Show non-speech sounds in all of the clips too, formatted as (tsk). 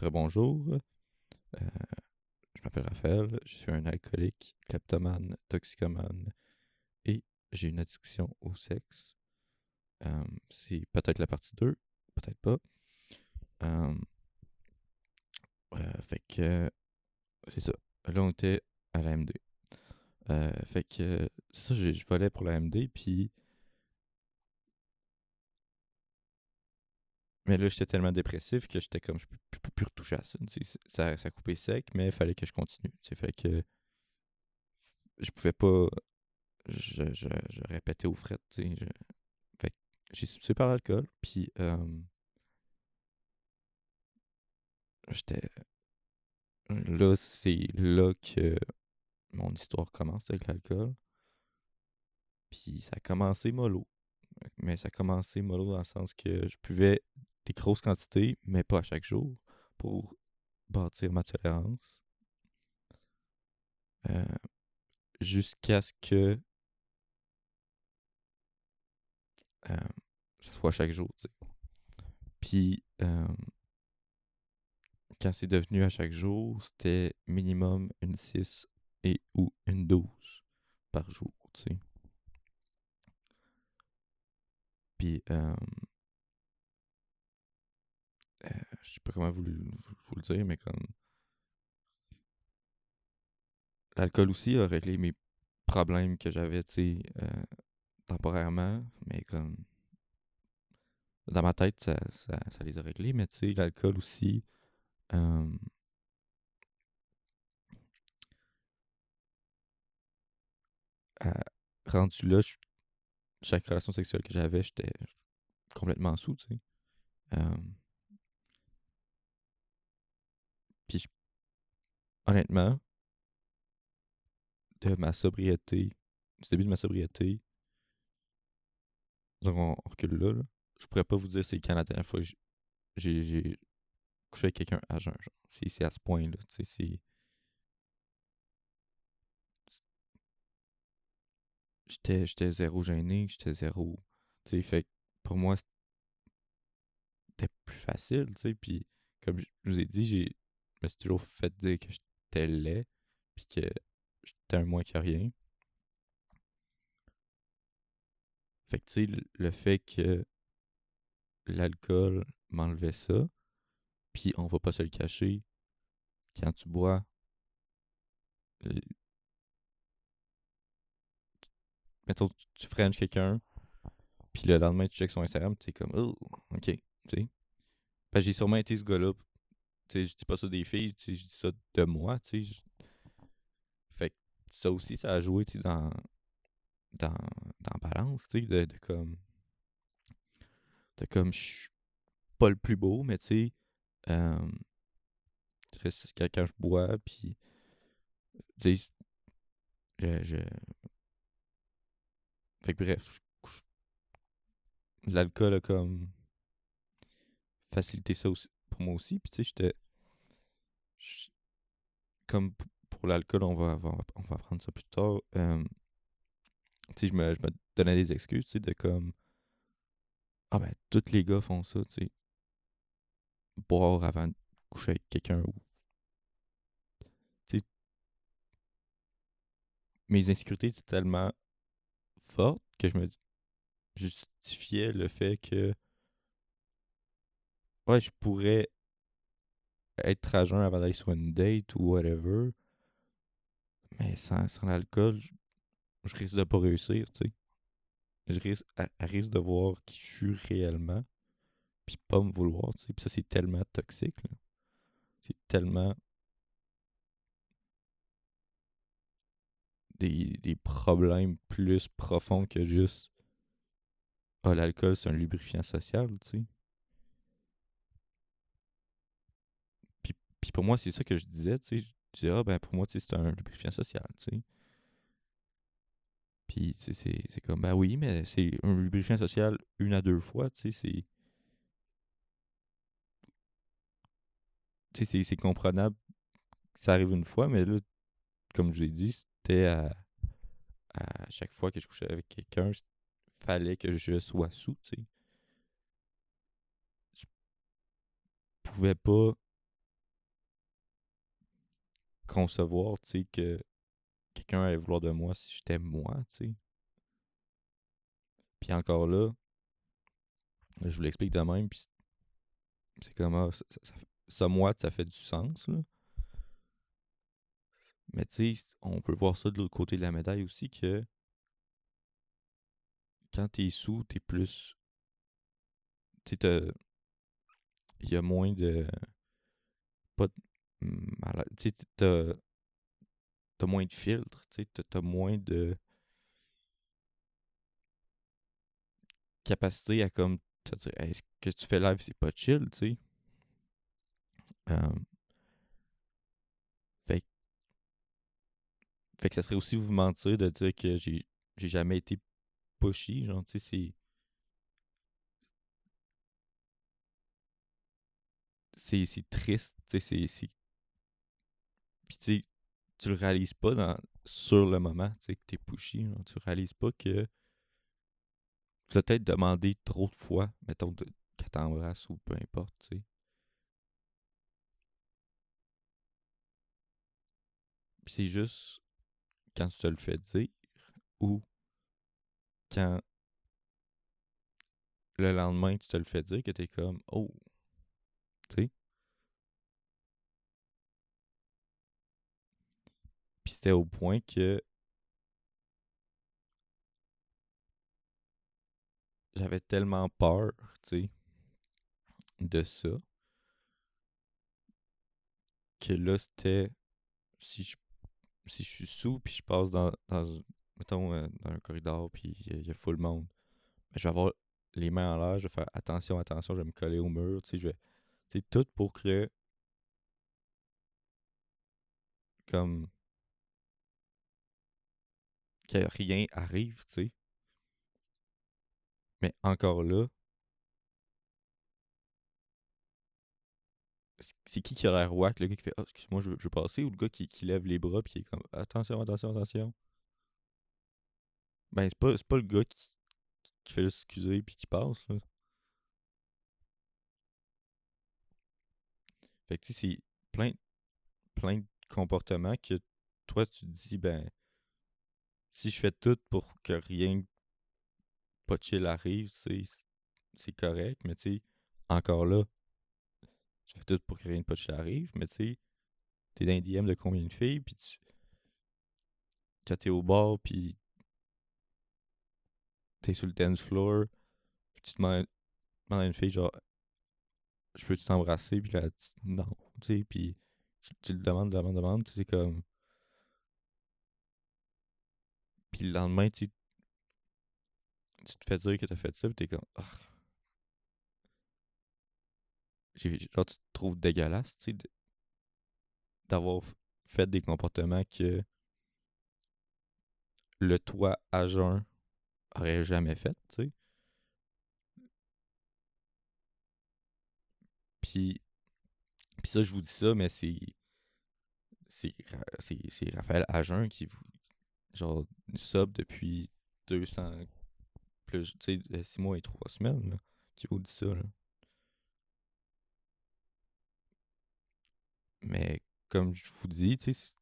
Rebonjour. Euh, je m'appelle Raphaël. Je suis un alcoolique, kleptomane, toxicomane et j'ai une addiction au sexe. Euh, c'est peut-être la partie 2, peut-être pas. Euh, fait que c'est ça. Là, on était à la MD. fait que ça, je, je volais pour la MD, puis Mais là, j'étais tellement dépressif que j'étais comme, je peux, peux plus retoucher à ça. Ça, ça a coupé sec, mais il fallait que je continue. Il fallait que je pouvais pas. Je, je, je répétais aux frettes. Je... Fait j'ai substitué par l'alcool. Puis j'étais. Là, c'est là que mon histoire commence avec l'alcool. Puis ça a commencé mollo. Mais ça a commencé mollo dans le sens que je pouvais des grosses quantités, mais pas à chaque jour, pour bâtir ma tolérance. Euh, jusqu'à ce que euh, ça soit chaque jour. Puis, quand c'est devenu à chaque jour, c'était minimum une 6 et ou une 12 par jour. Puis, euh, je sais pas comment vous, le dire, mais comme. L'alcool aussi a réglé mes problèmes que j'avais, tu sais, euh, temporairement, mais comme. Dans ma tête, ça, ça, ça les a réglés, mais tu sais, l'alcool aussi. Euh, rendu là, chaque relation sexuelle que j'avais, j'étais complètement sous, tu sais. Puis, honnêtement, de ma sobriété, du début de ma sobriété, donc on, recule là, je pourrais pas vous dire c'est quand la dernière fois que j'ai couché avec quelqu'un à jeun. C'est à ce point-là. C'est. J'étais, zéro gêné, j'étais zéro. Tu sais, fait pour moi, c'était plus facile, tu sais. Puis, comme je vous ai dit, j'ai me suis toujours fait dire que j'étais laid, puis que j'étais un moins que rien. Fait que, tu sais, le fait que l'alcool m'enlevait ça, puis on va pas se le cacher, quand tu bois, mettons, tu, frenches quelqu'un, puis le lendemain, tu checks son Instagram, tu es comme, oh, ok, tu sais. j'ai sûrement été ce gars-là je dis pas ça des filles, je dis ça de moi, tu sais. Fait que ça aussi, ça a joué, dans, dans, dans balance, tu sais, de, de, comme... De comme, je suis pas le plus beau, mais tu sais, euh, quand je bois, puis, tu sais, je... Fait que bref, l'alcool a comme facilité ça aussi, pour moi aussi. Puis tu sais, j'étais. Comme pour l'alcool, on va, on va apprendre ça plus tard. Tu sais, je me, je me donnais des excuses, tu sais, de comme. Ah ben, tous les gars font ça, tu sais. Boire avant de coucher avec quelqu'un ou. Tu sais. Mes insécurités étaient tellement que je me justifiais le fait que ouais, je pourrais être à jeun avant d'aller sur une date ou whatever. Mais sans, sans l'alcool, je, risque de pas réussir, tu sais. Je risque, à, risque de voir qui je suis réellement, puis pas me vouloir, tu sais. Puis ça, c'est tellement toxique, C'est tellement des, des problèmes plus profonds que juste ah, l'alcool, c'est un lubrifiant social, tu sais. Puis pour moi, c'est ça que je disais, tu sais. Je disais, ah, ben pour moi, c'est un lubrifiant social, tu sais. Puis, c'est comme, ben oui, mais c'est un lubrifiant social une à deux fois, tu sais, c'est. c'est comprenable que ça arrive une fois, mais là, comme je l'ai dit, à, chaque fois que je couchais avec quelqu'un, fallait que je sois sous, tu sais. Je pouvais pas concevoir, tu sais, que quelqu'un allait vouloir de moi si j'étais moi, tu sais. Puis encore là, je vous l'explique de même, puis c'est comme, ah, ça, ça, ça, moi, ça fait du sens, là. Mais tu sais, on peut voir ça de l'autre côté de la médaille aussi, que quand t'es sous, t'es plus... Tu il y a moins de... Pas de... Tu sais, t'as... T'as moins de filtres, tu sais, t'as moins de... capacité à comme te dire est-ce que tu fais live c'est pas chill tu sais fait, fait que ça serait aussi vous mentir de dire que j'ai jamais été pushy genre tu sais c'est c'est triste tu sais c'est puis tu sais tu le réalises pas dans sur le moment tu sais que t'es pushy genre, tu réalises pas que peut-être demandé trop de fois, mettons, qu'elle t'embrasse ou peu importe, tu sais. C'est juste quand tu te le fais dire ou quand le lendemain tu te le fais dire que t'es comme oh tu sais? Puis c'était au point que j'avais tellement peur, tu sais, de ça, que là, c'était, si je, si je suis sous, puis je passe dans, mettons, euh, dans un corridor, puis il y, a full monde, ben, je vais avoir les mains en l'air, je vais faire attention, attention, je vais me coller au mur, tu sais, je vais, tu tout pour que, comme, que rien arrive, tu sais. Mais encore là, c'est qui qui a l'air wack, le gars qui fait oh, excuse-moi, je, veux passer, ou le gars qui, qui lève les bras puis qui est comme attention, attention, attention. Ben, c'est pas, pas le gars qui, qui fait juste excuser puis qui passe. Fait que tu sais, c'est plein, plein de comportements que toi tu te dis, ben, si je fais tout pour que rien pas chill arrive, c'est correct, mais tu sais, encore là, tu fais tout pour que rien de pas chill arrive, mais tu sais, t'es dans un DM de combien de filles, puis tu. Quand t'es au bar, puis t'es sur le dance floor, puis tu te demandes, à une fille, genre, je peux t'embrasser, puis là, tu, non, tu sais, puis tu, le demandes, demandes, demandes, tu sais, comme. Puis le lendemain, tu tu te fais dire que t'as fait ça, pis t'es comme. Oh. Genre, tu te trouves dégueulasse, tu sais, d'avoir fait des comportements que le toi à jeun aurait jamais fait, tu sais. Puis, puis ça, je vous dis ça, mais c'est. C'est Raphaël Agen qui vous. Genre, sub depuis 200 plus, tu sais, 6 mois et 3 semaines, qui vous dit ça, là. Mais, comme je vous dis, tu sais,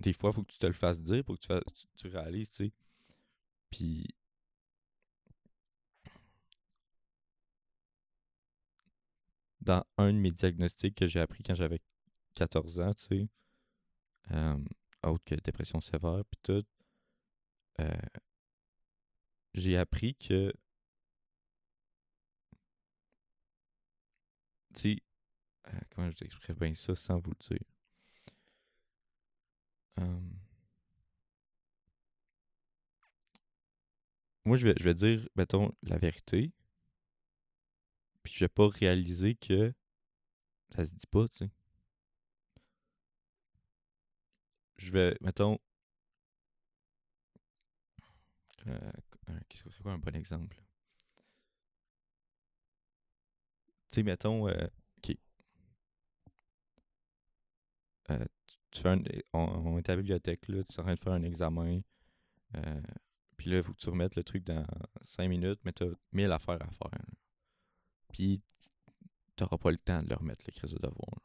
des fois, il faut que tu te le fasses dire pour que tu, fasses, réalises, tu sais. Puis, dans un de mes diagnostics que j'ai appris quand j'avais 14 ans, tu sais, autre que dépression sévère, puis tout, j'ai appris que, euh, comment je vous expliquerais bien ça sans vous le dire? moi, je vais, je vais dire, mettons, la vérité, puis je vais pas réaliser que ça se dit pas, tu sais je vais, mettons. Euh, Qu'est-ce que c'est quoi un bon exemple? Tu mettons. Euh, ok. Euh, tu, fais un, on, est à la bibliothèque, là, tu es en train de faire un examen. Euh, puis là, il faut que tu remettes le truc dans 5 minutes, mais tu as 1000 affaires à faire. puis t'auras pas le temps de le remettre, le crise de devoir.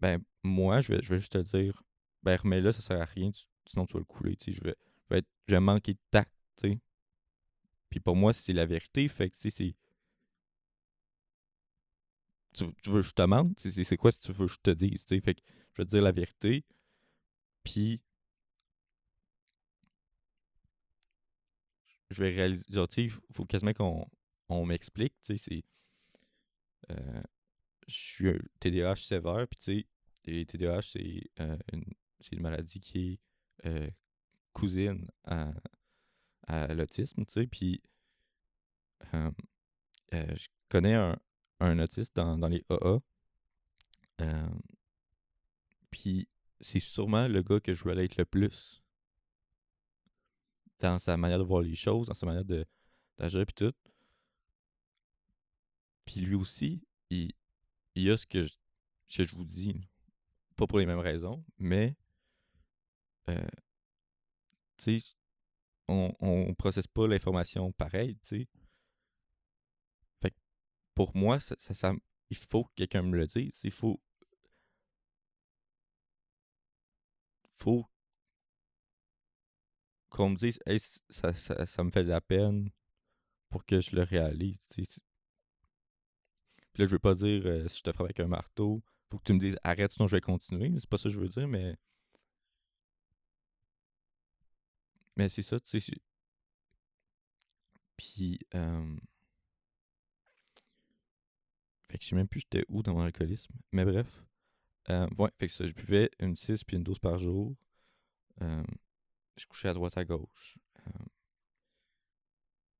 Ben, moi, je vais, je vais juste te dire, ben, remets-le, ça sert à rien, sinon tu vas le couler, tu sais. Je vais, je vais, être- je vais manquer de tact, tu sais. Puis pour moi, c'est la vérité, fait que, tu sais, c'est. Tu, tu veux que je te mente? C'est- quoi si tu veux que je te dise, tu sais. Fait que je vais te dire la vérité, puis je vais réaliser. Il faut quasiment qu'on on m'explique, c'est. euh, je suis un TDAH sévère, puis tu sais, les TDAH, c'est euh, une, c'est une maladie qui est euh, cousine à, à l'autisme, tu sais, puis je connais un, un autiste dans, dans les AA, euh, puis c'est sûrement le gars que je être le plus dans sa manière de voir les choses, dans sa manière de d'agir, puis tout. Puis lui aussi, il, il a ce que je, que je vous dis, pas pour les mêmes raisons, mais euh, tu sais, on, on processe pas l'information pareil, tu sais. Pour moi, ça, ça, il faut que quelqu'un me le dise. Il faut, faut qu'on me dise, ça, ça, ça me fait de la peine pour que je le réalise. Puis là, je veux pas dire euh, si je te frappe avec un marteau, faut que tu me dises arrête, sinon je vais continuer. C'est pas ça que je veux dire, mais. Mais c'est ça, tu sais. Puis. euh, Fait que je sais même plus j'étais où dans mon alcoolisme. Mais bref. Euh, je buvais une 6 puis une 12 par jour. Euh, je couchais à droite à gauche. Euh,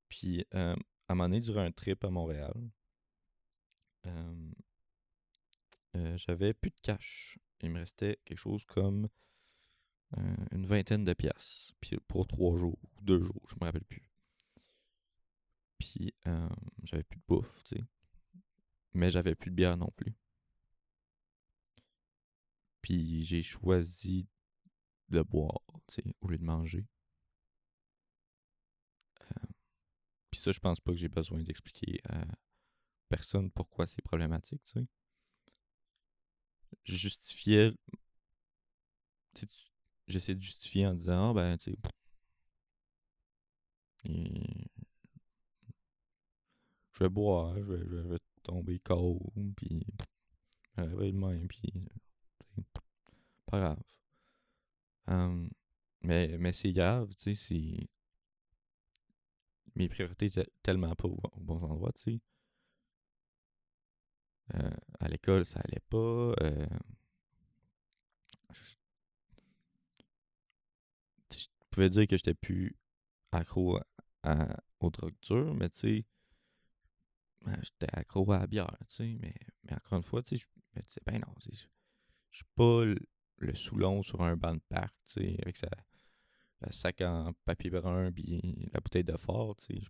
puis à un moment donné, durant un trip à Montréal, j'avais plus de cash. Il me restait quelque chose comme une vingtaine de piastres. Puis pour trois jours, ou deux jours, je me rappelle plus. Puis j'avais plus de bouffe, tu sais. Mais j'avais plus de bière non plus. Puis j'ai choisi de boire, au lieu de manger. Euh, Puis ça, je pense pas que j'ai besoin d'expliquer à personne pourquoi c'est problématique, tu sais. Je justifiais. J'essaie de justifier en disant, ah ben, tu sais. Je vais boire, je vais- tomber KO, puis. Je réveiller demain, puis. Pas grave. Hum, mais mais c'est grave, tu sais, c'est. Mes priorités étaient tellement pas au, au bons endroits, tu sais. Euh, à l'école, ça allait pas. euh, je, pouvais dire que j'étais plus accro à, aux drogues dures, mais tu sais, j'étais accro à la bière, tu sais. Mais, mais encore une fois, tu sais, je me disais, ben non, je suis pas le, Soulon sur un banc de parc, tu sais, avec sa, le sac en papier brun puis la bouteille de fort, tu sais.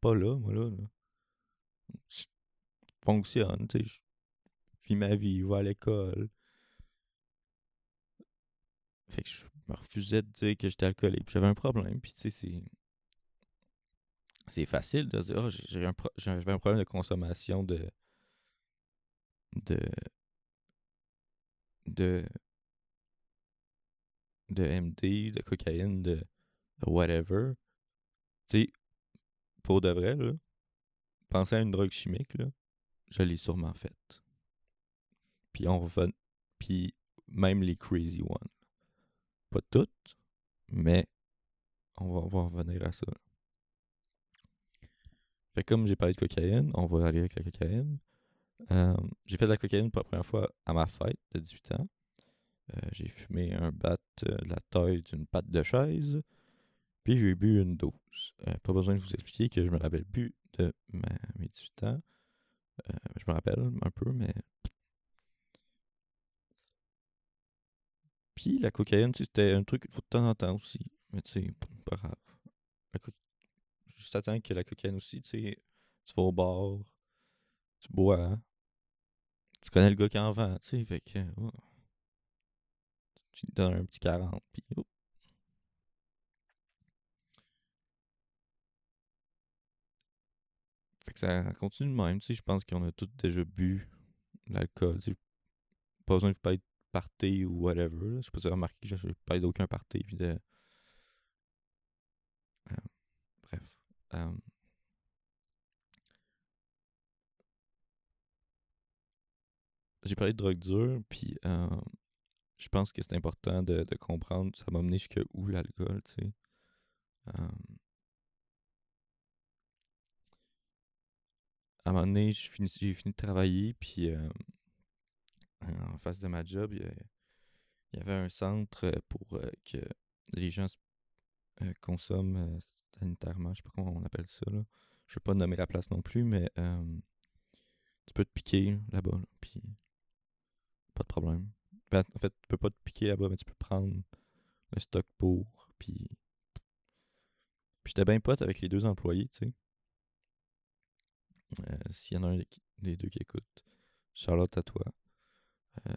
Pas là, moi, là. là. Je fonctionne, tu sais. Je vis ma vie, je vais à l'école. Fait que je me refusais de dire que j'étais alcoolique. J'avais un problème. Puis, tu sais, c'est. C'est facile de dire, Ah, j'ai- un pro- un problème de consommation de. de. de. de MD, de cocaïne, de, de whatever. Tu sais, pour de vrai, là, penser à une drogue chimique, là, je l'ai sûrement faite. Puis on revient. Puis même les crazy ones. Pas toutes, mais on va, on va revenir à ça. Fait comme j'ai parlé de cocaïne, on va aller avec la cocaïne. Euh, j'ai fait de la cocaïne pour la première fois à ma fête de 18 ans. Euh, j'ai fumé un bat euh, de la taille d'une patte de chaise. Puis j'ai bu une dose. Pas besoin de vous expliquer que je me rappelle plus de ma- mes 18 ans. Je me rappelle un peu, mais. Puis la cocaïne, c'était un truc de temps en temps aussi. Mais tu sais, pas grave. La Juste que la cocaïne aussi, tu sais, tu vas au bar, tu bois. Tu connais le gars qui en vend, tu sais, fait que. oh, tu lui donnes un petit 40, puis oh. Fait que ça continue de même. Tu sais, je pense qu'on a tous déjà bu de l'alcool. Tu pas besoin de pas être party ou whatever. Je sais pas si vous remarqué je pas d'aucun party. Puis de... Euh, bref. J'ai parlé de drogue dure, puis je pense que c'est important de, de comprendre ça m'a mené jusqu'à où l'alcool, tu sais? À un moment donné, j'ai fini de travailler, puis en face de ma job, il y, avait un centre pour que les gens consomment sanitairement, je sais pas comment on appelle ça, là. Je vais pas nommer la place non plus, mais euh, tu peux te piquer là-bas, là, puis pas de problème. Ben, en fait, tu peux pas te piquer là-bas, mais tu peux prendre le stock pour, puis... Puis j'étais bien pote avec les deux employés, tu sais. Euh, S'il y en a un des deux qui écoute, Charlotte à toi. Euh,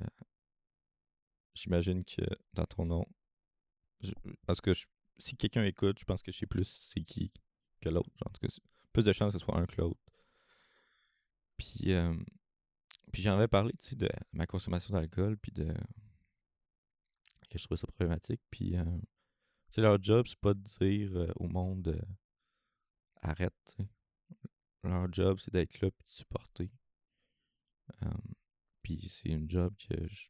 J'imagine que dans ton nom, parce que je- si quelqu'un écoute, je pense que je sais plus c'est qui que l'autre. En tout cas, plus de chances que ce soit un que l'autre. Puis, euh, puis j'en avais parlé, tu sais, de ma consommation d'alcool, puis de que je trouvais ça problématique. Puis, euh, tu sais, leur job, c'est pas de dire euh, au monde arrête. Leur job, c'est d'être là puis de supporter. Puis c'est une job que je,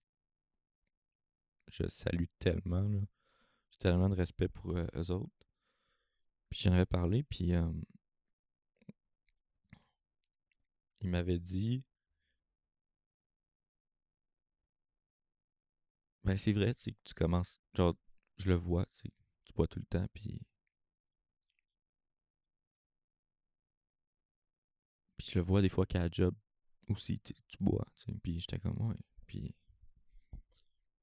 je salue tellement, là. Tellement de respect pour euh, eux autres. Puis j'en avais parlé, puis il m'avait dit Ben c'est vrai, tu sais, que tu commences. Genre, je le vois, tu bois tout le temps, puis. Puis je le vois des fois qu'à la job aussi, tu bois, tu. Puis j'étais comme, ouais. Puis.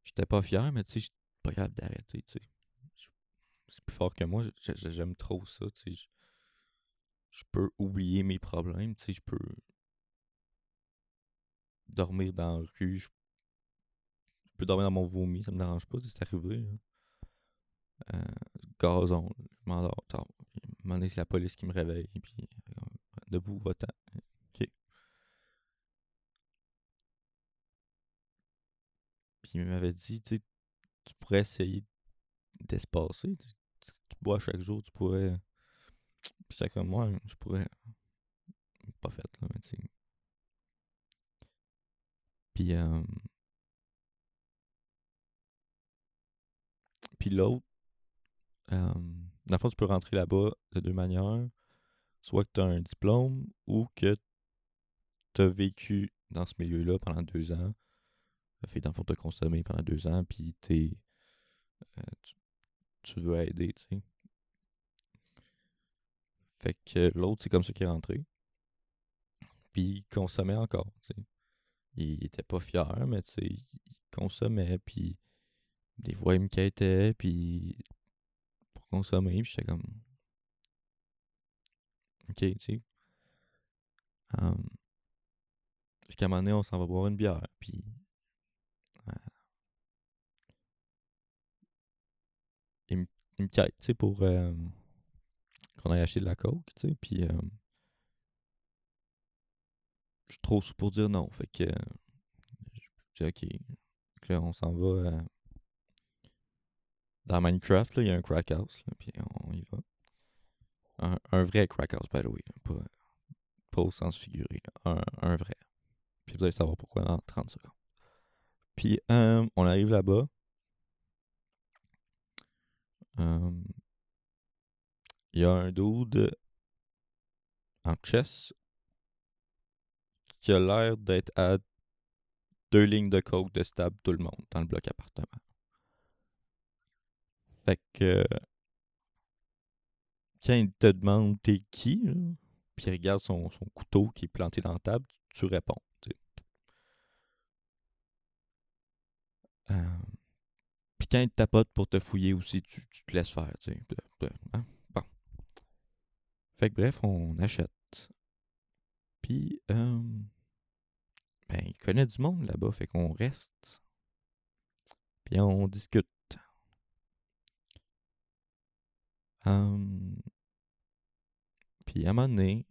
J'étais pas fier, mais tu sais, j'étais pas capable d'arrêter, tu sais. C'est plus fort que moi, j'aime trop ça, tu sais. Je, peux oublier mes problèmes, tu sais, je peux dormir dans la rue, je peux dormir dans mon vomi, ça me dérange pas, c'est arrivé. Euh, gazon, je m'endors à un c'est la police qui me réveille, puis debout, va-t'en. Ok. Puis il m'avait dit, tu sais, tu pourrais essayer d'espacer, tu, tu, bois chaque jour, tu pourrais. Puis comme moi, je pourrais. Pas fait, là, mais tu sais. Puis, puis l'autre, euh, dans le fond, tu peux rentrer là-bas de deux manières. Soit que tu as un diplôme ou que tu as vécu dans ce milieu-là pendant deux ans. Ça fait que dans le fond, tu as consommé pendant deux ans, puis t'es, euh, tu veux aider, tu sais. Fait que l'autre, c'est comme ça qu'il est rentré. Puis il consommait encore, tu sais. Il était pas fier, mais tu sais, il consommait, puis des fois, il me quêtait, puis pour consommer, puis j'étais comme... OK, tu sais. Jusqu'à un moment donné, on s'en va boire une bière, puis... euh, me quête, tu sais, pour euh, qu'on aille acheter de la coke, tu sais, puis... euh, je suis trop sous pour dire non, fait que... je dis OK. Là, on s'en va... euh, dans Minecraft, là, il y a un crack house, puis on y va. Un, vrai crack house, by the way. Pas, pas au sens figuré. un vrai. Puis vous allez savoir pourquoi dans 30 secondes. Puis euh, on arrive là-bas. Il y a un dude en chess qui a l'air d'être à deux lignes de coke de stable tout le monde dans le bloc appartement. Fait que quand il te demande t'es qui, puis il regarde son, son couteau qui est planté dans la table, tu, tu réponds. Puis quand il te tapote pour te fouiller aussi, tu, tu te laisses faire. hein, Bon. Fait que bref, on achète. Puis, euh, ben, il connaît du monde là-bas, fait qu'on reste. Puis on discute. Hum, Puis à un moment donné,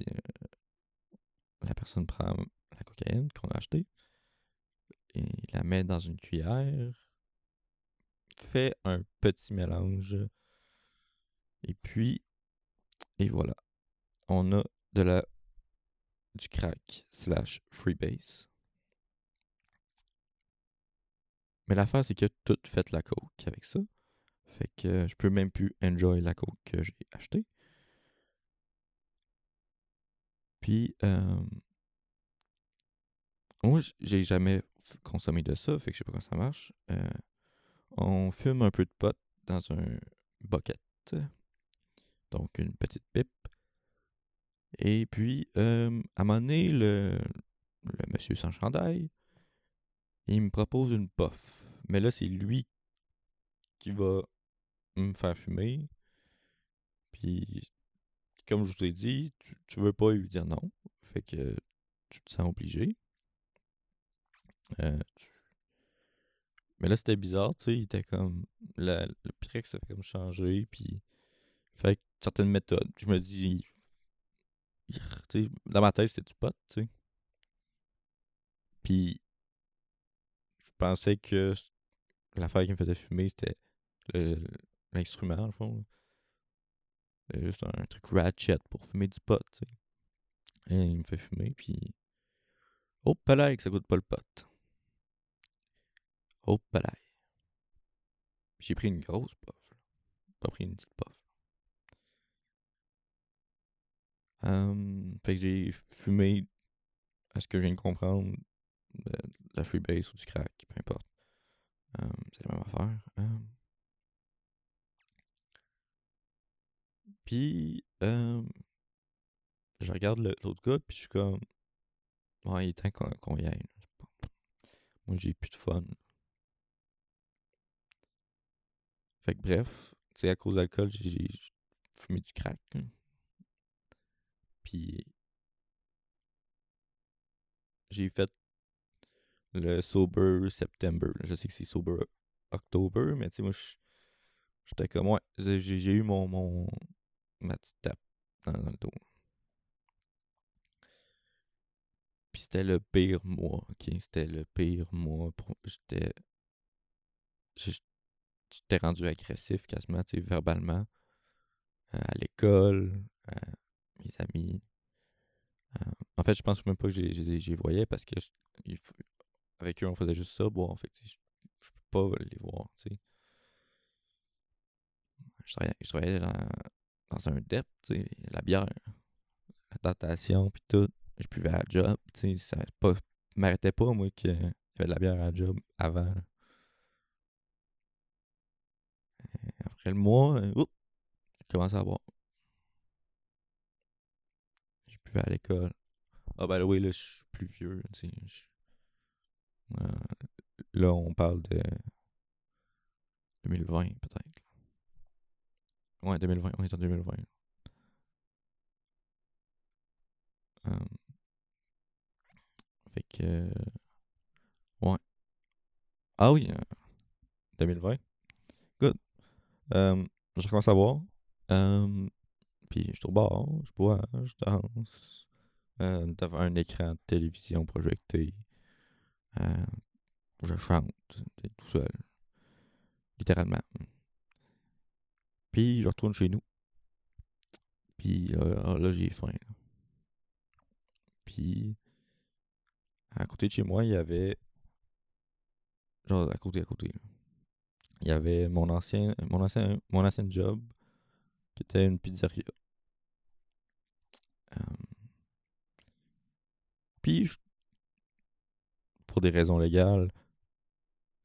euh, la personne prend la cocaïne qu'on a achetée et la met dans une cuillère, fait un petit mélange et puis et voilà, on a de la du crack slash freebase. Mais l'affaire, c'est que tout fait la coke avec ça. Fait que je peux même plus enjoy la coke que j'ai achetée. Puis, euh, moi, j'ai jamais consommé de ça, fait que je sais pas comment ça marche. Euh, on fume un peu de pot dans un bucket, donc une petite pipe. Et puis, euh, à un moment donné, le, monsieur sans chandail, il me propose une puff. Mais là, c'est lui qui va me faire fumer. Puis, comme je vous ai dit, tu, veux pas lui dire non. Fait que tu te sens obligé. Euh, mais là, c'était bizarre, tu sais. Il était comme. le Pyrex a comme changé. Puis, fait certaines méthodes. je me dis. dans ma tête, c'était du pot, tu sais. Puis, je pensais que l'affaire qui me faisait fumer, c'était l'instrument, le fond. C'est juste un, truc ratchet pour fumer du pot, tu sais. Et il me fait fumer, puis. Oh, palais, que ça goûte pas le pot. Oh, palais. J'ai pris une grosse puff. Pas pris une petite puff. Um, fait que j'ai fumé, à ce que je viens de comprendre, de, la freebase ou du crack, peu importe. Um, c'est la même affaire. Um, Puis, euh, je regarde l'autre gars, puis je suis comme, ouais, il est temps qu'on y aille. Moi, j'ai plus de fun. Fait que bref, tu sais, à cause de l'alcool, j'ai fumé du crack. Puis, j'ai fait le Sober September. Je sais que c'est Sober October, mais tu sais, moi, j'étais comme, ouais, j'ai eu mon, mon, ma petite tape dans, le dos. Puis c'était le pire mois, ok? C'était le pire mois. J'étais. J'étais rendu agressif quasiment, tu sais, verbalement. Euh, à l'école, à mes amis. Euh, en fait, je pense même pas que j'ai voyais parce que avec eux, on faisait juste ça. Bon, en fait, je, je peux pas les voir, tu sais. Je travaillais, dans, dans un dep, tu sais, la bière, la tentation, puis tout. Je buvais à la job, tu sais, ça m'arrêtait pas, moi, qu'il y avait de la bière à la job avant. Le mois, euh, j'ai commencé à boire. Je buvais à l'école. Ah, ben oui, là, je suis plus vieux. Euh, là, on parle de 2020, peut-être. Ouais, 2020. On est en 2020. Euh, fait que. ouais. Ah oui, 2020. Euh. Euh, je commence à boire. puis je suis au je bois, je danse. devant un écran de télévision projecté. je chante tout seul. Littéralement. Puis je retourne chez nous. Puis euh, là, j'ai faim. Puis à côté de chez moi, il y avait. Genre à côté, à côté. Il y avait mon ancien, mon ancien, mon ancien job qui était une pizzeria. Puis, pour des raisons légales,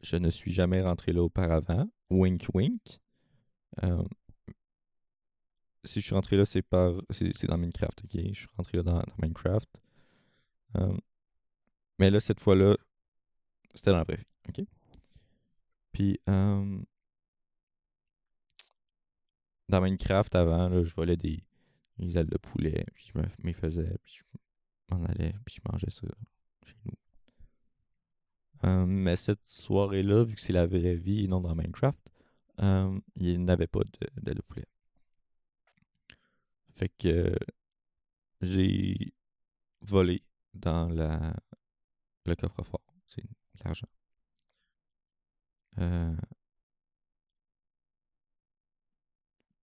je ne suis jamais rentré là auparavant. Wink wink. Si je suis rentré là, c'est par. C'est dans Minecraft, ok? Je suis rentré là dans, Minecraft. Mais là, cette fois-là, c'était dans la vraie vie, ok? Puis, euh, dans Minecraft, avant, je volais des, des ailes de poulet, puis je me, me faisais, puis je m'en allais, puis je mangeais ça chez nous. Euh, mais cette soirée-là, vu que c'est la vraie vie et non dans Minecraft, il n'avait pas d'aile de poulet. Fait que j'ai volé dans la, le coffre-fort. C'est de l'argent. Euh,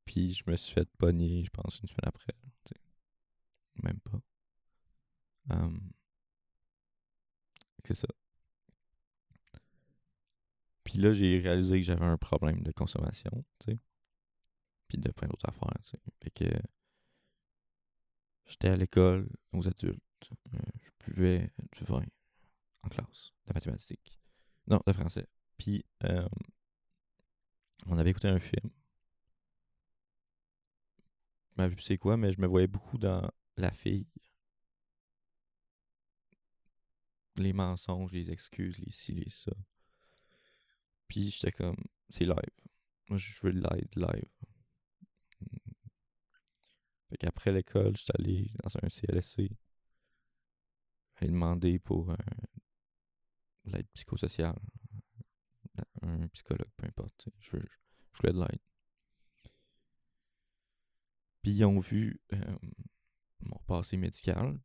puis je me suis fait pogner, je pense, une semaine après. Même pas. Um, ça. Puis là, j'ai réalisé que j'avais un problème de consommation, tu sais. Puis de plein d'autres affaires, tu sais. Fait que j'étais à l'école aux adultes. Euh, je buvais du vin en classe de mathématiques. Non, de français. Puis euh, on avait écouté un film. Je m'avais c'est quoi, mais je me voyais beaucoup dans la fille les mensonges, les excuses, les ci, les ça. Puis j'étais comme, c'est live. Moi, je veux live, live. Fait qu'après l'école, j'étais allé dans un CLSC. Aller demander pour l'aide psychosociale. Un psychologue, peu importe. Je, je, voulais de l'aide. Puis ils ont vu euh, mon passé médical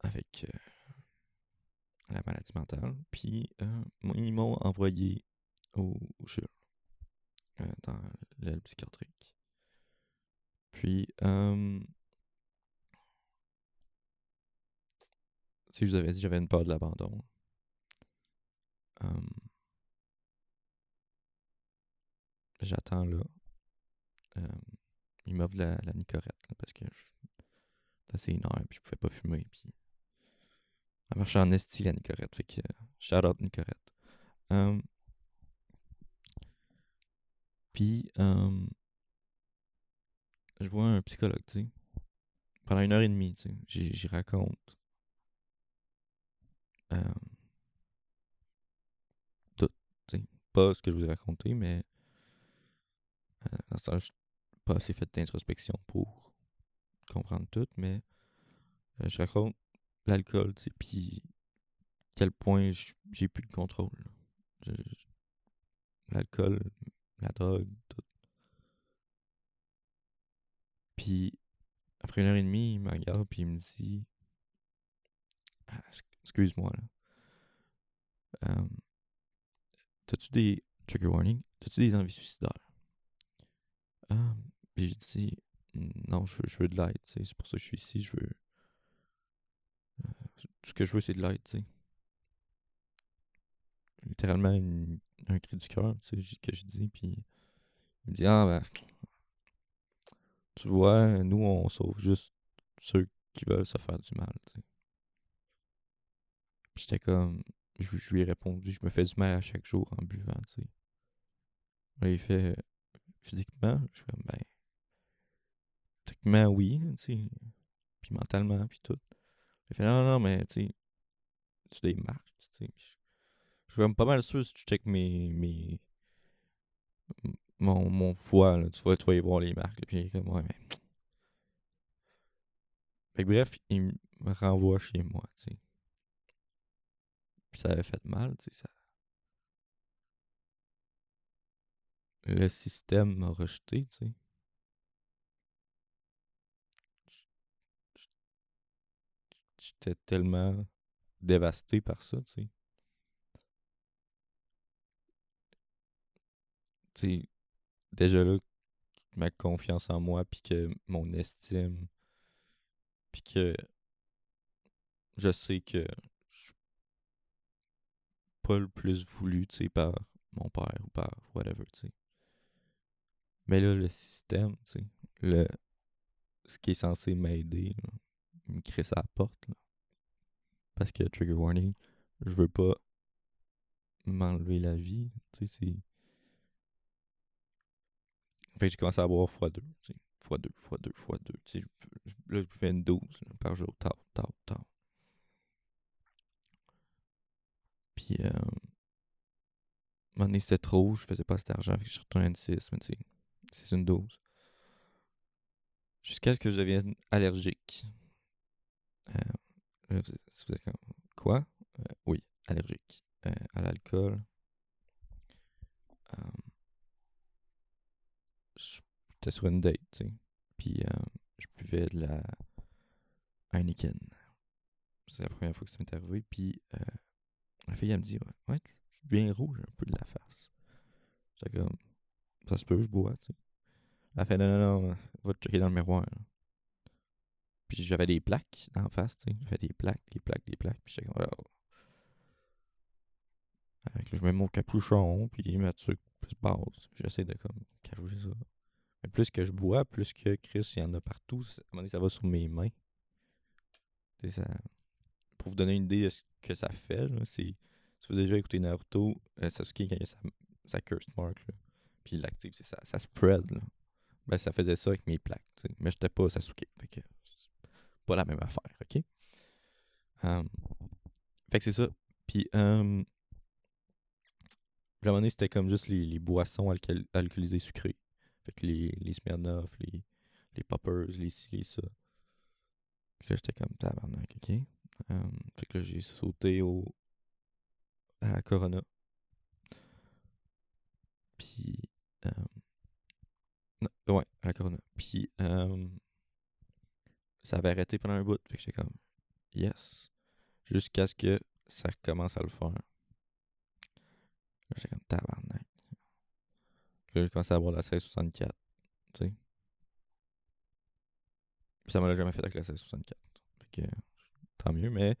avec euh, la maladie mentale. Puis euh, ils m'ont envoyé au, au euh, dans l'aile psychiatrique. Puis, si je vous avais dit j'avais une peur de l'abandon. J'attends là. il m'offre la, nicorette parce que c'est assez énorme puis je pouvais pas fumer. Puis elle marchait en esti, la Nicorette. Fait que, shout out Nicorette. Um, puis, um, je vois un psychologue, tu sais. Pendant une heure et demie, tu sais. J'y raconte. Tout, tu sais. Pas ce que je vous ai raconté, mais. Euh, dans ce temps je pas assez fait d'introspection pour comprendre tout, mais. Euh, je raconte l'alcool, tu sais, puis quel point j'ai plus de contrôle. L'alcool, la drogue, tout. Puis, après une heure et demie, il me regarde, puis il me dit ah, Excuse-moi, là. Euh, T'as-tu des trigger warnings T'as-tu des envies suicidaires? Ah, puis j'ai dit Non, je veux, je veux de l'aide, c'est pour ça que je suis ici, je veux tout ce que je veux, c'est de l'aide, tu sais. Littéralement, un cri du cœur, tu sais, que je dis, puis il me dit, ah, ben, tu vois, nous, on sauve juste ceux qui veulent se faire du mal, tu sais. Puis j'étais comme, je, lui ai répondu, je me fais du mal à chaque jour en buvant, tu sais. il fait, physiquement, je suis comme, ben, techniquement, oui, tu sais. Puis mentalement, puis tout. J'ai fait non, non, mais tu sais, tu des marques, tu sais. Je suis comme pas mal sûr si tu checkes mes. mes mon, mon foie, là, tu, vas, tu vas y voir les marques. Là, puis comme, ouais, mais. (tsk) Fait que bref, il me renvoie chez moi, tu sais. Puis ça avait fait mal, tu sais. Ça... Le système m'a rejeté, tu sais. j'étais tellement dévasté par ça, tu sais. Tu sais, déjà là, ma confiance en moi, puis que mon estime, puis que je sais que je suis pas le plus voulu, tu sais, par mon père ou par whatever, tu sais. Mais là, le système, tu sais, le, ce qui est censé m'aider, me crée à la porte. Là. Parce que trigger warning, je veux pas m'enlever la vie. Tu sais, c'est. Fait que j'ai commencé à boire x2. Tu sais, x2, x2, x2. Tu sais, là, je fais une dose par jour. Tard, tard, tard. Puis, euh, moment c'était trop, je faisais pas cet argent, fait que je suis retourné à N6, mais tu sais, c'est une dose. Jusqu'à ce que je devienne allergique. Euh, quoi? Euh, oui, allergique euh, à l'alcool. J'étais sur une date, tu sais. Puis je buvais de la Heineken. C'est la première fois que ça m'est arrivé. Puis la fille, elle me dit Ouais, ouais tu, tu rouge un peu de la face. J'étais comme Ça se peut, je bois, tu sais. Elle fait Non, non, non, va te checker dans le miroir. Puis j'avais des plaques en face, tu sais. J'avais des plaques, des plaques, des plaques. Puis j'étais comme Oh. Que là, je mets mon capuchon, puis ma truc plus basse. J'essaie de comme cacher ça. Mais plus que je bois, plus que Chris, il y en a partout. ça- À un moment donné, ça va sur mes mains. Ça... Pour vous donner une idée de ce que ça fait, là, c'est. Si vous avez déjà écouté Naruto, euh, Sasuke, quand il y a sa, sa mark, là, puis il l'active, ça, ça spread. Là. Ben, ça faisait ça avec mes plaques. tu sais. Mais j'étais pas Sasuke. Fait que pas la même affaire, ok? Um, fait que c'est ça. Puis, um, à un moment donné, c'était comme juste les, boissons alcool- alcoolisées sucrées. Fait les, les Smirnoff, les, les Poppers, les ci, les ça. Là, j'étais comme tabarnak, ok? Um, fait que j'ai sauté au, à Corona. Puis, euh, ouais, la Corona. Puis, ça avait arrêté pendant un bout. Fait que j'étais comme, yes. Jusqu'à ce que ça commence à le faire. J'étais comme, tabarnak. Là, j'ai commencé à avoir la 1664. Tu sais. Ça m'a jamais fait avec la 1664. Fait que, tant mieux, mais.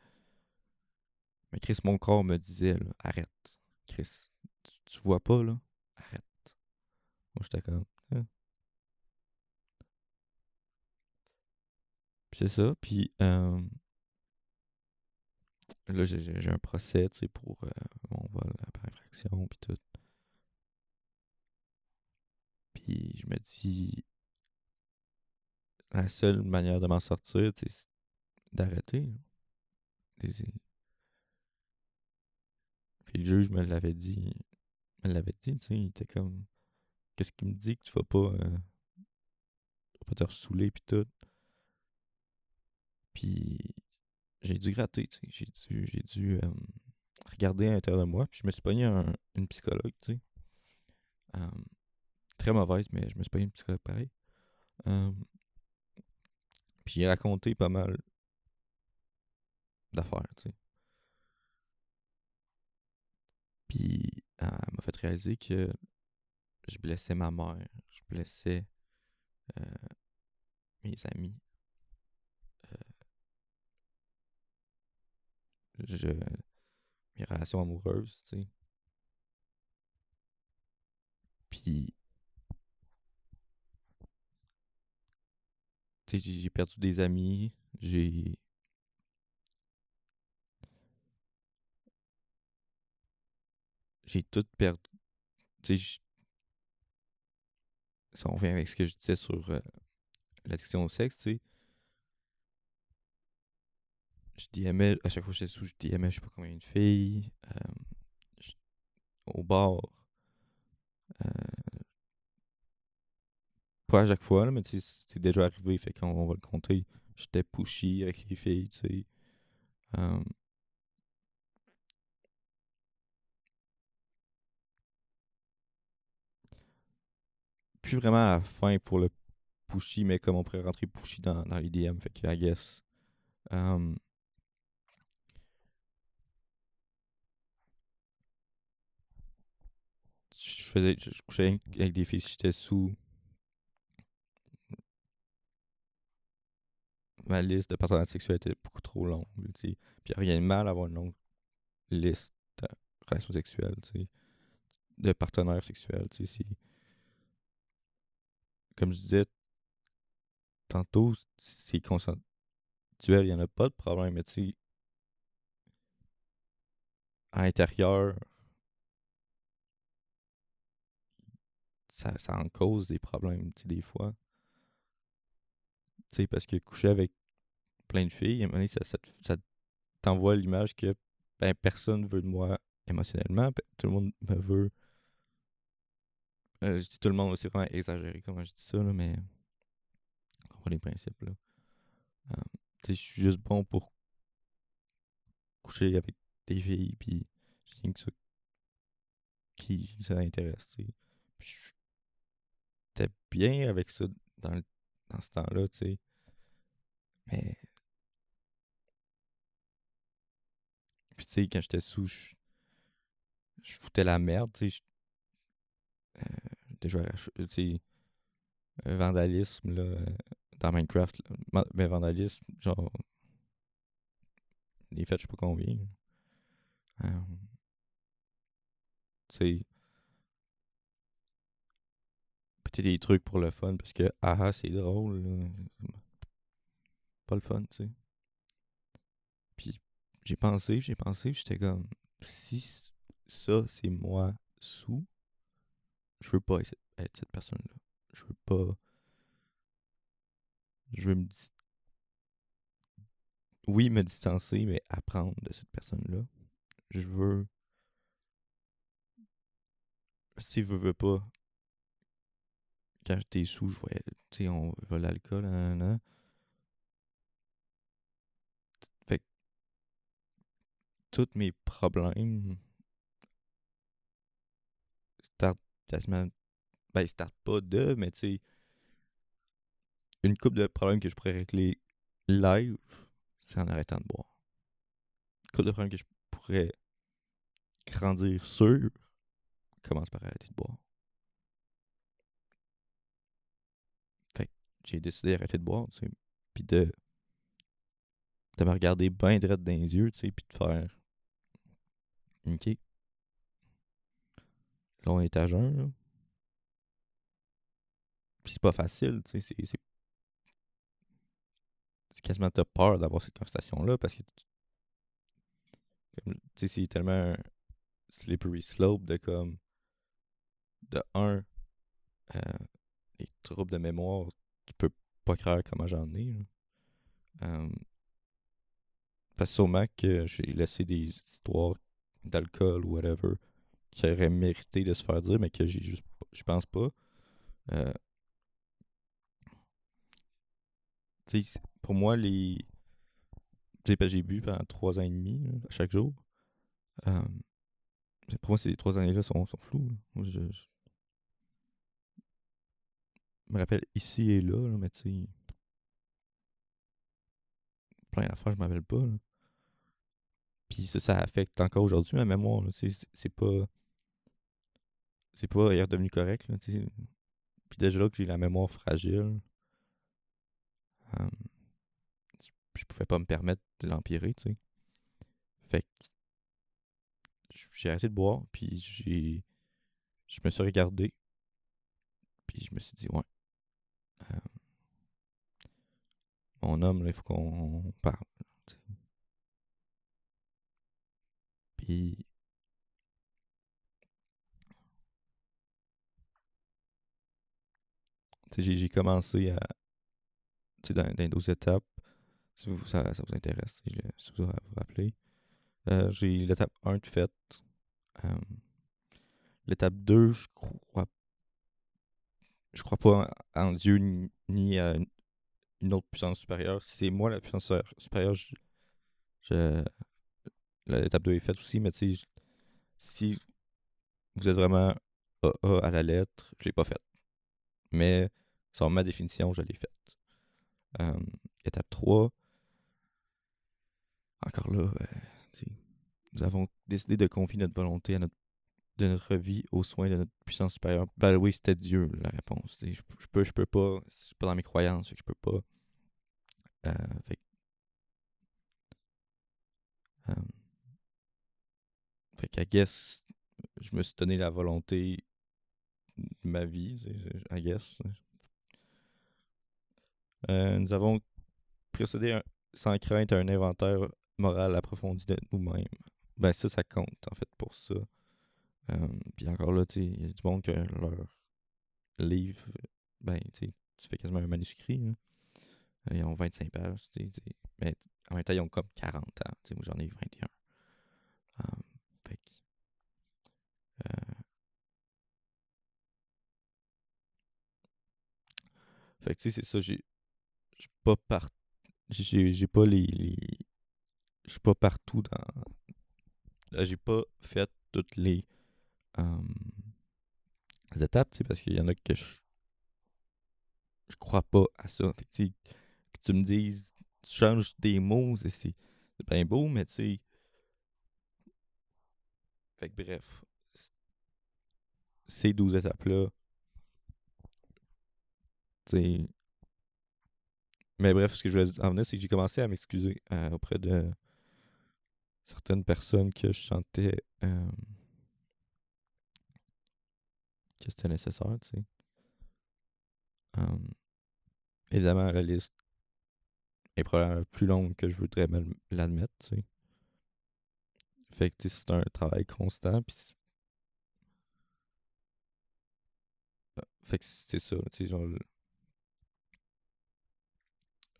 Mais Chris, mon corps me disait, arrête. Chris, tu, tu vois pas, là? Arrête. Moi, j'étais comme. Hein. Puis c'est ça. Puis là, j'ai- un procès, tu sais, pour euh, mon vol par infraction, puis tout. Puis je me dis, la seule manière de m'en sortir, c'est d'arrêter. Les- Puis le juge me l'avait dit, me l'avait dit, tu sais, il était comme, qu'est-ce qui me dit que tu vas pas, vas pas te ressouler, puis tout? Puis j'ai dû gratter, tu sais. J'ai dû, j'ai dû euh, regarder à l'intérieur de moi. Puis je me suis pogné un- une psychologue, tu sais. Euh, très mauvaise, mais je me suis pogné une psychologue pareil. Euh, puis j'ai raconté pas mal d'affaires, tu sais. Puis elle m'a fait réaliser que je blessais ma mère, je blessais mes amis. Je, mes relations amoureuses, tu sais. Puis, tu sais, j'ai perdu des amis, j'ai... J'ai tout perdu. Tu sais, on revient avec ce que je disais sur euh, l'addiction au sexe, tu sais, je DMais, à chaque fois que j'étais sous, je DMais, je sais pas combien de filles, euh, au bar. euh, pas à chaque fois, là, mais c'est déjà arrivé, fait qu'on on va le compter. J'étais pushy avec les filles, tu sais. Euh, plus vraiment à la fin pour le pushy, mais comme on pourrait rentrer pushy dans, dans les DM, fait que I guess. Um, je faisais je, couchais avec- des filles j'étais sous ma liste de partenaires sexuels était beaucoup trop longue tu sais. Puis rien de mal à avoir une longue liste de relations sexuelles tu sais de partenaires sexuels tu sais comme je disais tantôt c'est consensuel il y en a pas de problème mais tu sais à l'intérieur ça, ça en cause des problèmes, tu sais, des fois. Tu sais, parce que coucher avec plein de filles, à un moment donné, ça, ça, ça t'envoie l'image que ben, personne veut de moi émotionnellement, tout le monde me veut. Euh, je dis tout le monde, c'est vraiment exagéré comment je dis ça, là, mais on comprend les principes, là. Euh, je suis juste bon pour coucher avec des filles, puis je que ça qui ça intéresse, j'étais bien avec ça dans, dans ce temps-là, tu sais. Mais. Puis, tu sais, quand j'étais sous, je, foutais la merde, tu sais. Euh, déjà, tu sais, vandalisme, là, dans Minecraft, mais ben, vandalisme, genre, les fêtes, je sais pas combien. Euh, tu sais, des trucs pour le fun, parce que, ah, c'est drôle, là. pas le fun, tu sais. Puis, j'ai pensé, j'ai pensé, j'étais comme, si ça, c'est moi sous, je veux pas être cette personne-là. Je veux pas. Je veux me. Oui, me distancer, mais apprendre de cette personne-là. Je veux. Si je veux pas. Quand j'étais sous, je voyais. Tu sais, on va l'alcool, nanana. Fait que. Tous mes problèmes. Start quasiment. Ben, startent pas de, mais tu sais. Une coupe de problèmes que je pourrais régler live, c'est en arrêtant de boire. Une couple de problèmes que je pourrais grandir sur, commence par arrêter de boire. Fait que j'ai décidé d'arrêter de boire, tu sais, puis de, de me regarder bien droit dans les yeux, tu sais, puis de faire OK. Là, on est à. Puis c'est pas facile, tu sais, c'est- quasiment t'as peur d'avoir cette conversation-là parce que tu sais, c'est tellement slippery slope de comme de un euh, les troubles de mémoire, tu peux pas croire comment j'en ai. parce que sûrement que j'ai laissé des histoires d'alcool ou whatever qui auraient mérité de se faire dire, mais que j'ai juste je pense pas. Euh, pour moi, les. Tu j'ai bu pendant trois ans et demi, à chaque jour. Pour moi, ces trois années-là sont, sont floues. Moi, je me rappelle ici et là, là, mais tu sais. Plein d'affaires, je m'en rappelle pas. là. Puis ça, ça affecte encore aujourd'hui ma mémoire. C'est pas. C'est pas elle est redevenu correct. Là, tu sais. Puis déjà là que j'ai la mémoire fragile. je- pouvais pas me permettre de l'empirer, tu sais. Fait que j'ai arrêté de boire, puis j'ai je me suis regardé, puis je me suis dit, ouais, mon homme, là, il faut qu'on parle. tu sais. Puis j'ai commencé à, dans, dans les 12 étapes, si vous, ça, vous intéresse, si, je- si vous vous rappelez. Euh, j'ai l'étape 1 de faite. Euh, l'étape 2, je crois je crois pas en, Dieu ni, à une- une autre puissance supérieure. Si c'est moi la puissance supé- supérieure, l'étape 2 est faite aussi, mais si vous êtes vraiment AA à la lettre, je l'ai pas faite. Mais sur ma définition, je l'ai faite. Euh, étape 3, encore là, euh, sais, nous avons décidé de confier notre volonté à notre, de notre vie aux soins de notre puissance supérieure. Ben oui, c'était Dieu la réponse. Je, peux, je peux pas, c'est pas dans mes croyances, je peux pas. Euh, fait, euh, fait qu'à guess, je me suis donné la volonté de ma vie, I guess. Euh, nous avons procédé un- sans crainte à un inventaire moral approfondi de nous-mêmes. Ben ça, ça compte en fait pour ça. Euh, Puis encore là, tu il y a du monde que leur livre, ben tu tu fais quasiment un manuscrit. là. Euh, Ils ont 25 pages, tu sais, tu sais. mais en même temps, ils ont comme 40 ans. Tu sais, moi, j'en ai 21. Euh, fait que, euh, fait que, tu sais, c'est ça, j'ai pas par j'ai pas les, les- je suis pas partout dans j'ai pas fait toutes les euh, étapes, parce qu'il y en a que je crois pas à ça. Fait que, que tu me dises tu changes des mots, c'est bien beau, mais tu sais Fait bref, ces 12 étapes-là, tu. Mais bref, ce que je voulais en venir, c'est que j'ai commencé à m'excuser euh, auprès de certaines personnes que je sentais euh, que c'était nécessaire, tu sais. Euh, évidemment, la liste est probablement plus longue que je voudrais me l'admettre, tu sais. Fait que c'est un travail constant, puis euh, fait que c'est ça, tu sais, genre...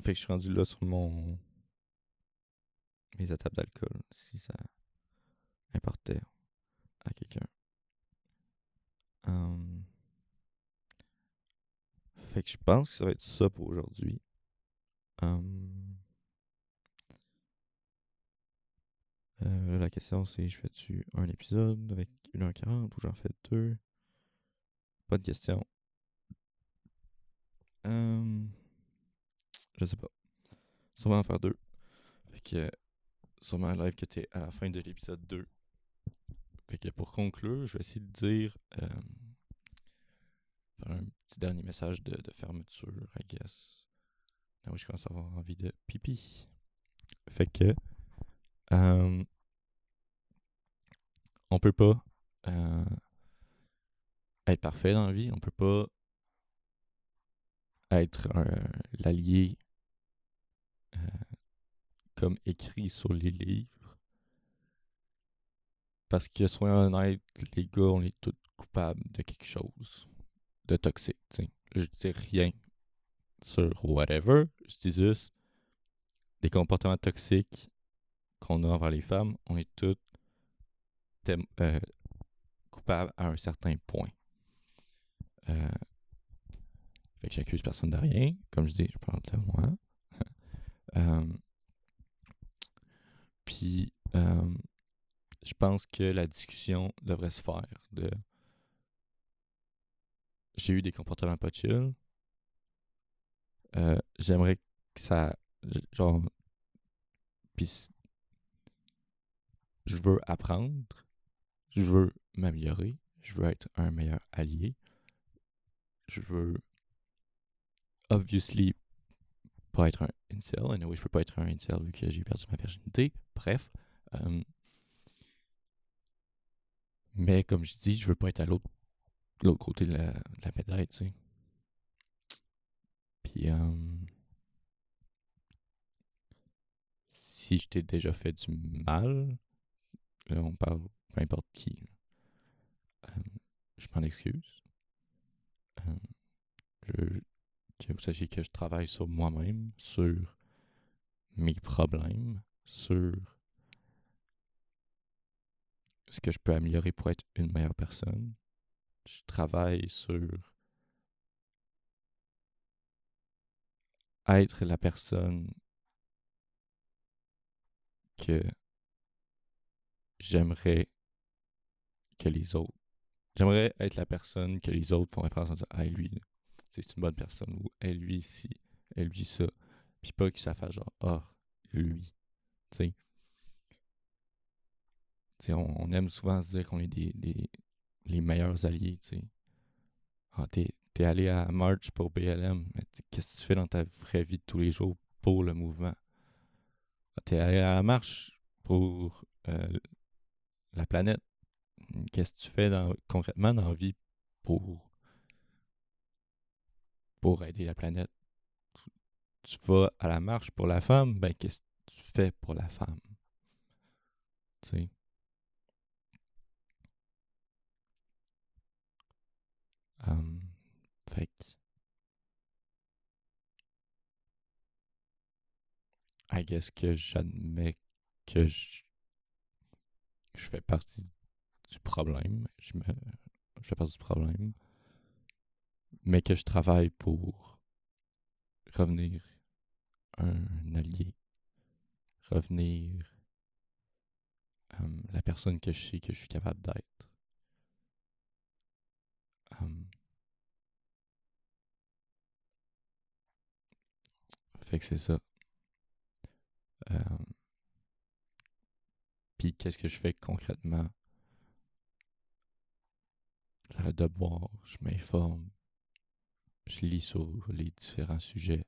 Fait que je suis rendu là sur mon... mes étapes d'alcool, si ça importait à quelqu'un. Euh, Fait que je pense que ça va être ça pour aujourd'hui. Euh, euh, la question c'est je fais-tu un épisode avec 1h40 ou j'en fais deux? Pas de question. Euh, je sais pas. Sûrement en faire deux. Fait que sûrement live que t'es à la fin de l'épisode 2. Fait que pour conclure, je vais essayer de dire euh, un petit dernier message de, fermeture, I guess. Là où je commence à avoir envie de pipi. Fait que euh, on peut pas euh, être parfait dans la vie, on peut pas être l'allié comme écrit sur les livres. Parce que, soyons honnêtes, les gars, on est tous coupables de quelque chose de toxique. t'sais. Je dis rien sur whatever, je dis juste les comportements toxiques qu'on a envers les femmes, on est tous euh, coupables à un certain point. Euh, fait que j'accuse personne de rien. Comme je dis, je parle de moi. (laughs) Euh, Puis, euh, je pense que la discussion devrait se faire de j'ai eu des comportements pas chill. Euh, J'aimerais que ça. Genre. Puis, je veux apprendre. Je veux m'améliorer. Je veux être un meilleur allié. Je veux. Obviously, pas être un incel. Anyway, je peux pas être un incel vu que j'ai perdu ma virginité. Bref. euh, mais comme je dis, je veux pas être à l'autre l'autre côté de la, de la médaille, tu sais. Puis, si je t'ai déjà fait du mal, là, on parle peu importe qui, je m'en excuse. Euh, je, que vous sachiez que je travaille sur moi-même, sur mes problèmes, sur ce que je peux améliorer pour être une meilleure personne. Je travaille sur être la personne que j'aimerais que les autres. J'aimerais être la personne que les autres font référence en disant Ah, lui, c'est une bonne personne, ou elle, lui, si, elle, lui, ça. Puis pas que ça fasse genre Ah, lui. Tu sais. On, aime souvent se dire qu'on est des, les meilleurs alliés, tu sais. Ah, t'es, allé à March pour BLM, mais qu'est-ce que tu fais dans ta vraie vie de tous les jours pour le mouvement? Ah, t'es allé à la marche pour euh, la planète. Qu'est-ce que tu fais concrètement dans la vie pour, pour aider la planète? Tu, vas à la marche pour la femme, ben qu'est-ce que tu fais pour la femme? Fait que, I guess que j'admets que je, fais partie du problème. Je, fais partie du problème. Mais que je travaille pour revenir un allié. Revenir hum, la personne que je sais que je suis capable d'être. Hum. Que c'est ça. Euh, Puis qu'est-ce que je fais concrètement? J'arrête de boire, je m'informe, je lis sur les différents sujets,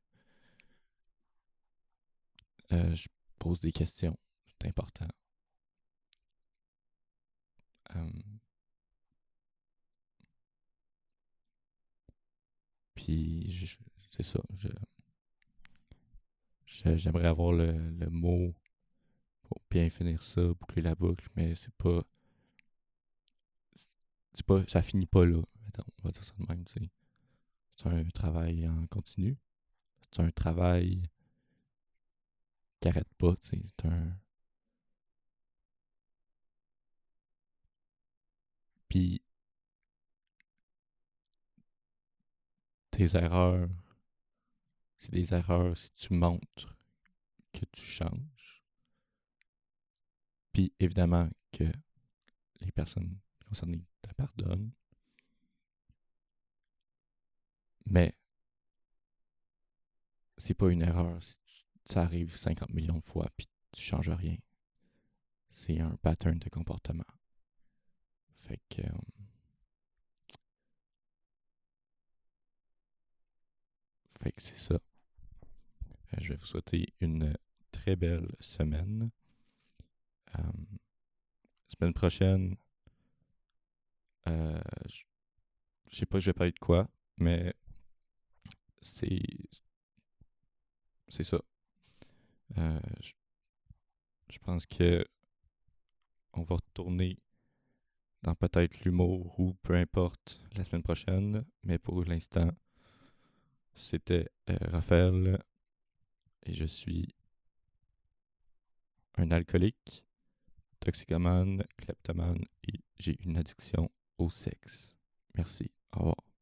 euh, je pose des questions, c'est important. Euh, puis c'est ça, je, j'aimerais avoir le, mot pour bien finir ça, boucler la boucle, mais c'est pas. C'est pas. Ça finit pas là. on va dire ça de même, tu sais. C'est un travail en continu. C'est un travail qui arrête pas, tu sais. C'est un. Puis. Tes erreurs, c'est des erreurs si tu montres que tu changes. Puis évidemment que les personnes concernées te pardonnent. Mais c'est pas une erreur si ça arrive 50 millions de fois puis tu changes rien. C'est un pattern de comportement. Fait que euh, Fait que c'est ça. Euh, je vais vous souhaiter une très belle semaine. Euh, semaine prochaine, euh, je sais pas je vais parler de quoi, mais c'est c'est ça. je pense que on va retourner dans peut-être l'humour ou peu importe la semaine prochaine, mais pour l'instant, c'était euh, Raphaël et je suis un alcoolique, toxicomane, kleptomane et j'ai une addiction au sexe. Merci. Au revoir.